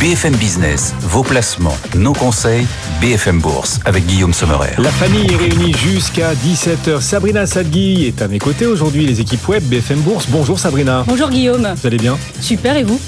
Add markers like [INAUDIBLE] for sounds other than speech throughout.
BFM Business, vos placements, nos conseils, BFM Bourse avec Guillaume Sommerer. La famille est réunie jusqu'à 17h. Sabrina Sadgui est à mes côtés aujourd'hui, les équipes web BFM Bourse. Bonjour Sabrina. Bonjour Guillaume. Vous allez bien? Super et vous?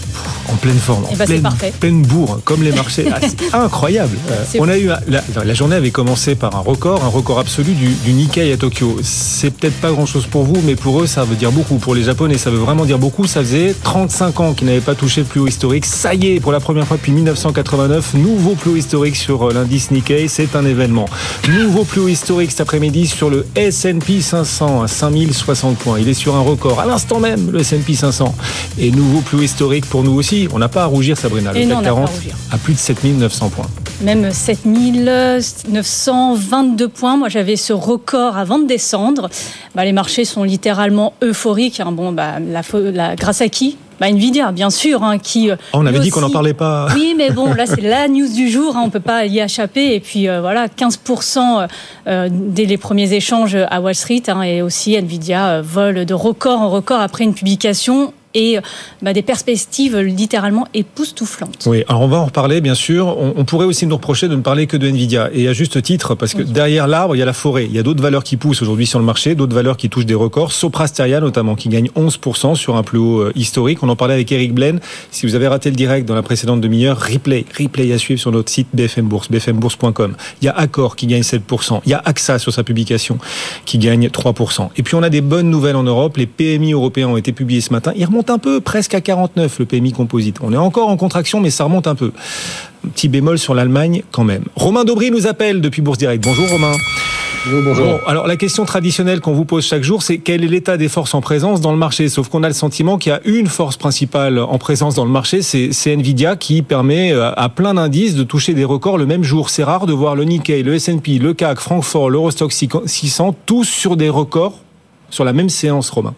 En pleine forme, en eh ben, pleine, pleine, bourre, comme les marchés. Ah, c'est [LAUGHS] incroyable. on a eu la, journée avait commencé par un record, un record absolu du, du Nikkei à Tokyo. C'est peut-être pas grand-chose pour vous, mais pour eux, ça veut dire beaucoup. Pour les Japonais, ça veut vraiment dire beaucoup. Ça faisait 35 ans qu'ils n'avaient pas touché le plus haut historique. Ça y est, pour la première fois depuis 1989, nouveau plus haut historique sur euh, l'indice Nikkei. C'est un événement. Nouveau plus haut historique cet après-midi sur le S&P 500 à 5060 points. Il est sur un record à l'instant même, le S&P 500. Et nouveau plus haut historique pour nous aussi. On n'a pas à rougir, Sabrina. Le CAC 40 à, plus de 7900 points. Même 7922 points. Moi, j'avais ce record avant de descendre. Bah, les marchés sont littéralement euphoriques. Hein. Bon, bah, la, la, grâce à qui? Bah, Nvidia, bien sûr, hein, qui. Euh, oh, on avait dit qu'on n'en parlait pas. [LAUGHS] Oui, mais bon, là, c'est la news du jour. Hein, on peut pas y échapper. Et puis, euh, voilà, 15% euh, dès les premiers échanges à Wall Street. et aussi, Nvidia vole de record en record après une publication et bah, des perspectives littéralement époustouflantes. Oui, alors on va en reparler bien sûr. On, pourrait aussi nous reprocher de ne parler que de Nvidia et à juste titre parce que derrière l'arbre il y a la forêt. Il y a d'autres valeurs qui poussent aujourd'hui sur le marché, d'autres valeurs qui touchent des records. Soprasteria notamment qui gagne 11% sur un plus haut euh, historique. On en parlait avec Eric Blaine. Si vous avez raté le direct dans la précédente demi-heure, replay, replay à suivre sur notre site BFM Bourse, bfmbourse.com. Il y a Accor qui gagne 7%. Il y a AXA sur sa publication qui gagne 3%. Et puis on a des bonnes nouvelles en Europe. Les PMI européens ont été publiés ce matin. Ils remontent un peu, presque à 49 le PMI composite. On est encore en contraction, mais ça remonte un peu. petit bémol sur l'Allemagne quand même. Romain Daubry nous appelle depuis Bourse Direct. Bonjour Romain. Bonjour. alors la question traditionnelle qu'on vous pose chaque jour, c'est quel est l'état des forces en présence dans le marché? Sauf qu'on a le sentiment qu'il y a une force principale en présence dans le marché, c'est Nvidia qui permet euh, à plein d'indices de toucher des records le même jour. C'est rare de voir le Nikkei, le S&P, le CAC, Francfort, l'Eurostock 600, tous sur des records sur la même séance, Romain.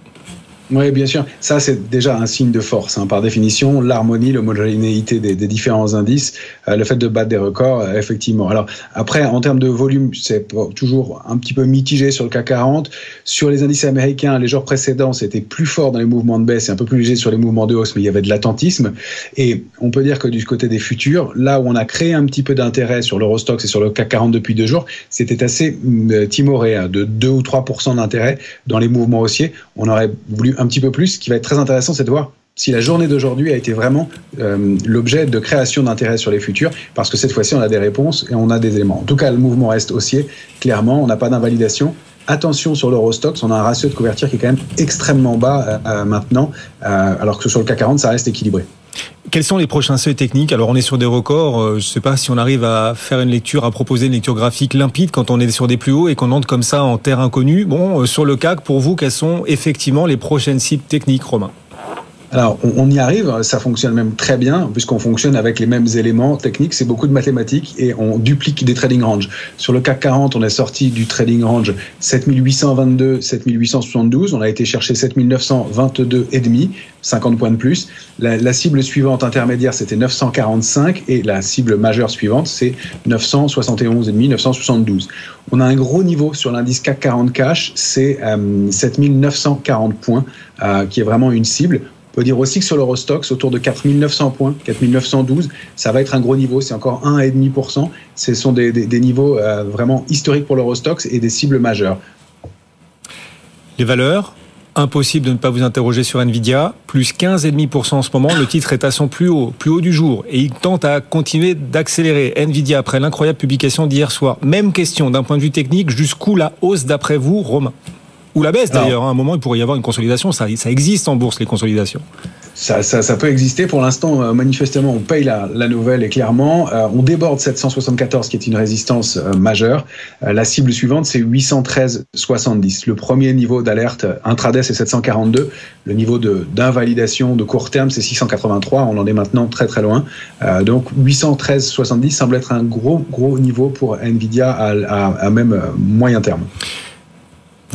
Oui, bien sûr. Ça, c'est déjà un signe de force. Hein. Par définition, l'harmonie, l'homogénéité des, des, différents indices, euh, le fait de battre des records, euh, effectivement. Alors, après, en termes de volume, c'est toujours un petit peu mitigé sur le CAC 40. Sur les indices américains, les jours précédents, c'était plus fort dans les mouvements de baisse et un peu plus léger sur les mouvements de hausse, mais il y avait de l'attentisme. Et on peut dire que du côté des futurs, là où on a créé un petit peu d'intérêt sur l'Eurostox et sur le CAC 40 depuis deux jours, c'était assez euh, timoré, hein, de 2 ou 3% d'intérêt dans les mouvements haussiers. On aurait voulu un petit peu plus. Ce qui va être très intéressant, c'est de voir si la journée d'aujourd'hui a été vraiment euh, l'objet de création d'intérêt sur les futurs, parce que cette fois-ci, on a des réponses et on a des éléments. En tout cas, le mouvement reste haussier, clairement, on n'a pas d'invalidation. Attention sur l'Eurostox, on a un ratio de couverture qui est quand même extrêmement bas euh, euh, maintenant, alors que sur le CAC 40, ça reste équilibré. Quels sont les prochains seuils techniques? Alors on est sur des records, euh, je ne sais pas si on arrive à faire une lecture, à proposer une lecture graphique limpide quand on est sur des plus hauts et qu'on entre comme ça en terre inconnue. Bon, euh, sur le CAC, pour vous, quelles sont effectivement les prochaines cibles techniques, Romain? Alors, on, y arrive, ça fonctionne même très bien, puisqu'on fonctionne avec les mêmes éléments techniques, c'est beaucoup de mathématiques, et on duplique des trading ranges. Sur le CAC 40, on est sorti du trading range 7822, 7872, on a été chercher 7922 et demi, 50 points de plus. La, cible suivante intermédiaire, c'était 945, et la cible majeure suivante, c'est 971 et demi, 972. On a un gros niveau sur l'indice CAC 40 cash, c'est 7940 euh, points, euh, qui est vraiment une cible. On peut dire aussi que sur l'Eurostox, autour de 4900 points, 4912, ça va être un gros niveau, c'est encore 1,5%. Ce sont des, niveaux euh, vraiment historiques pour l'Eurostox et des cibles majeures. Les valeurs Impossible de ne pas vous interroger sur Nvidia, plus 15,5% en ce moment. Le titre est à son plus haut, plus haut du jour, et il tente à continuer d'accélérer. Nvidia après l'incroyable publication d'hier soir. Même question d'un point de vue technique, jusqu'où la hausse d'après vous, Romain? Ou la baisse d'ailleurs. À un moment, il pourrait y avoir une consolidation. Ça, ça existe en bourse, les consolidations. Ça, ça, ça, peut exister. Pour l'instant, euh, manifestement, on paye la, la, nouvelle et clairement, euh, on déborde 774, qui est une résistance euh, majeure. la cible suivante, c'est 813,70. Le premier niveau d'alerte intraday, c'est 742. Le niveau d'invalidation de, court terme, c'est 683. On en est maintenant très très loin. donc 813,70 semble être un gros gros niveau pour Nvidia à, à, à même moyen terme.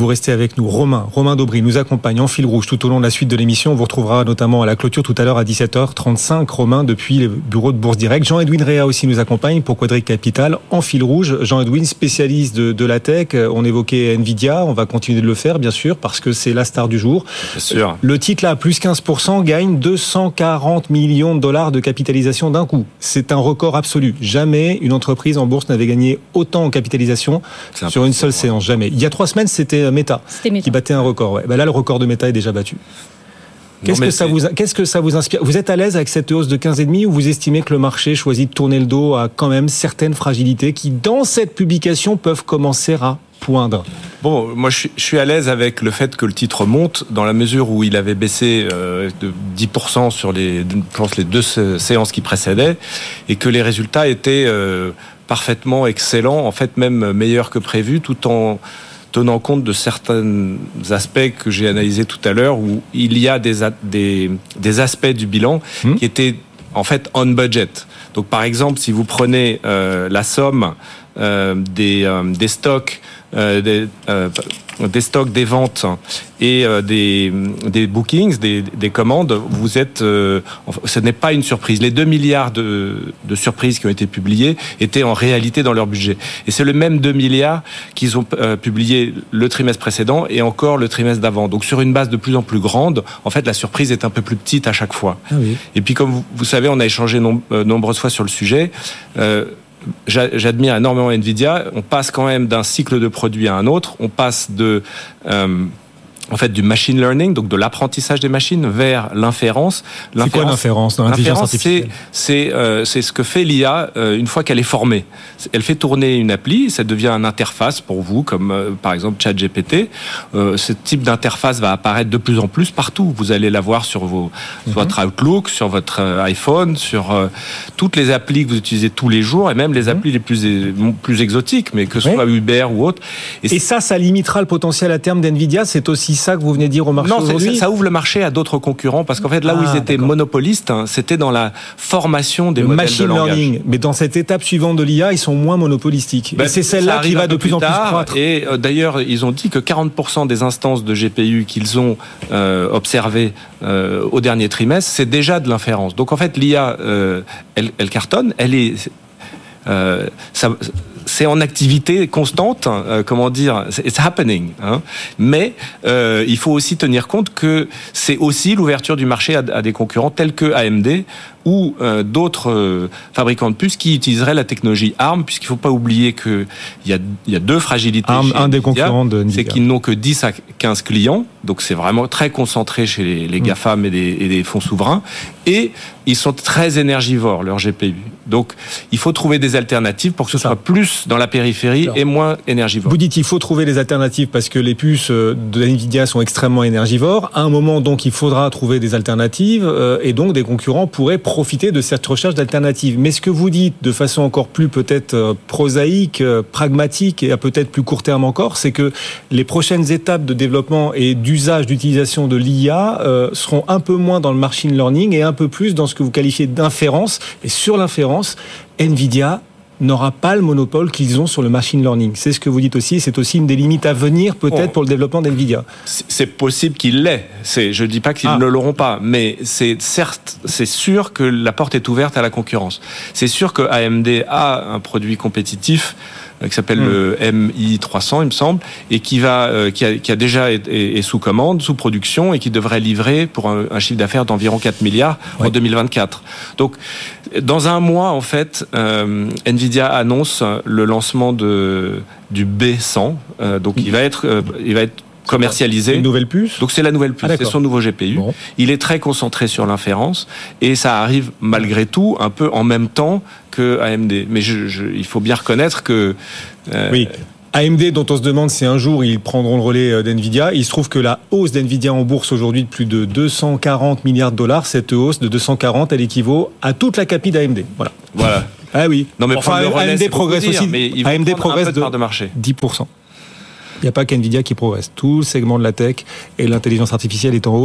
Vous restez avec nous. Romain, Romain Daubry nous accompagne en fil rouge tout au long de la suite de l'émission. On vous retrouvera notamment à la clôture tout à l'heure à 17h35. Romain depuis le bureau de Bourse Direct. Jean-Edwin Réa aussi nous accompagne pour Quadric Capital en fil rouge. Jean-Edwin, spécialiste de, de, la tech. On évoquait Nvidia. On va continuer de le faire, bien sûr, parce que c'est la star du jour. Bien sûr. Le titre là, plus 15%, gagne 240 millions de dollars de capitalisation d'un coup. C'est un record absolu. Jamais une entreprise en bourse n'avait gagné autant en capitalisation sur une seule séance. Jamais. Il y a trois semaines, c'était Meta, Meta, qui battait un record. Ouais. Ben là, le record de Meta est déjà battu. Qu'est-ce que ça vous qu'est-ce que ça vous inspire? Vous êtes à l'aise avec cette hausse de 15,5 ou vous estimez que le marché choisit de tourner le dos à quand même certaines fragilités qui dans cette publication peuvent commencer à poindre? Bon, moi je suis à l'aise avec le fait que le titre monte dans la mesure où il avait baissé de 10% sur les, je pense, les deux séances qui précédaient et que les résultats étaient parfaitement excellents, en fait même meilleurs que prévu, tout en tenant compte de certains aspects que j'ai analysés tout à l'heure, où il y a des, des, des aspects du bilan mmh. qui étaient en fait on budget. Donc par exemple, si vous prenez euh, la somme euh, des, euh, des stocks, des, des stocks, des ventes et des, des bookings, des, des commandes, vous êtes, ce n'est pas une surprise. Les 2 milliards de, de surprises qui ont été publiées étaient en réalité dans leur budget. Et c'est le même 2 milliards qu'ils ont publié le trimestre précédent et encore le trimestre d'avant. Donc sur une base de plus en plus grande, en fait, la surprise est un peu plus petite à chaque fois. Ah oui. Et puis comme vous, vous, savez, on a échangé nom, euh, nombreuses fois sur le sujet. Euh, J'admire énormément Nvidia. On passe quand même d'un cycle de produits à un autre. On passe de euh, en fait du machine learning, donc de l'apprentissage des machines, vers l'inférence. C'est quoi l'inférence dans l'intelligence artificielle C'est euh, c'est ce que fait l'IA euh, une fois qu'elle est formée. Elle fait tourner une appli, ça devient une interface pour vous, comme euh, par exemple ChatGPT. Ce type d'interface va apparaître de plus en plus partout. Vous allez la voir sur vos, mm -hmm. votre Outlook, sur votre iPhone, sur toutes les applis que vous utilisez tous les jours, et même les applis mm -hmm. les plus plus exotiques, mais que ce soit. Uber ou autre. Et, et ça, ça limitera le potentiel à terme d'Nvidia. C'est aussi ça que vous venez de dire au marché Non, ça ouvre le marché à d'autres concurrents parce qu'en fait, là où Ah, ils étaient monopolistes, hein, c'était dans la formation des le modèles machine de langage. learning. Mais dans cette étape suivante de l'IA, ils sont moins monopolistiques. Ben, et c'est celle-là qui va de plus, en plus croître. Et euh, d'ailleurs, ils ont dit que 40% des instances de GPU qu'ils ont euh, observées euh, au dernier trimestre, c'est déjà de l'inférence. Donc en fait, l'IA, elle, elle, cartonne, elle est... Ça, c'est en activité constante, euh, comment dire, it's happening. Hein, mais euh, il faut aussi tenir compte que c'est aussi l'ouverture du marché à, à, des concurrents tels que AMD ou euh, d'autres euh, fabricants de puces qui utiliseraient la technologie ARM, puisqu'il ne faut pas oublier qu'il y a, y a deux fragilités. ARM, un des concurrents de C'est qu'ils n'ont que 10 à 15 clients, donc c'est vraiment très concentré chez les, les GAFAM et des, et des fonds souverains, et ils sont très énergivores, leurs GPU. Donc il faut trouver des alternatives pour que ce soit plus dans la périphérie Alors, et moins énergivore. Vous dites qu'il faut trouver des alternatives parce que les puces de Nvidia sont extrêmement énergivores. À un moment, donc, il faudra trouver des alternatives euh, et donc des concurrents pourraient profiter de cette recherche d'alternatives. Mais ce que vous dites de façon encore plus peut-être euh, prosaïque, euh, pragmatique et à peut-être plus court terme encore, c'est que les prochaines étapes de développement et d'usage, d'utilisation de l'IA euh, seront un peu moins dans le machine learning et un peu plus dans ce que vous qualifiez d'inférence. Et sur l'inférence, Nvidia n'aura pas le monopole qu'ils ont sur le machine learning. C'est ce que vous dites aussi, c'est aussi une des limites à venir peut-être bon, pour le développement d'NVIDIA. C'est possible qu'il l'ait. Je ne dis pas qu'ils ah. ne l'auront pas, mais c'est certes, c'est sûr que la porte est ouverte à la concurrence. C'est sûr que AMD a un produit compétitif qui s'appelle mmh. le MI300, il me semble, et qui va, euh, qui, a, qui a déjà est sous commande, sous production, et qui devrait livrer pour un, un chiffre d'affaires d'environ 4 milliards ouais. en 2024. Donc, dans un mois, en fait, euh, Nvidia annonce le lancement de du B100. Euh, donc, mmh. il va être, il va être commercialisé. Une nouvelle puce Donc c'est la nouvelle puce, ah, c'est son nouveau GPU. Bon. Il est très concentré sur l'inférence et ça arrive malgré tout un peu en même temps que AMD. Mais je, je, il faut bien reconnaître que... Euh, oui. AMD, dont on se demande si un jour ils prendront le relais d'NVIDIA, il se trouve que la hausse d'NVIDIA en bourse aujourd'hui de plus de 240 milliards de dollars, cette hausse de 240, elle équivaut à toute la capi d'AMD. Voilà. Voilà. Ah oui. Non mais enfin, AMD progresse dire, aussi. Mais AMD progresse de, de, de marché. 10%. Il n'y a pas qu'NVIDIA qui progresse. Tout le segment de la tech et l'intelligence artificielle est en haut.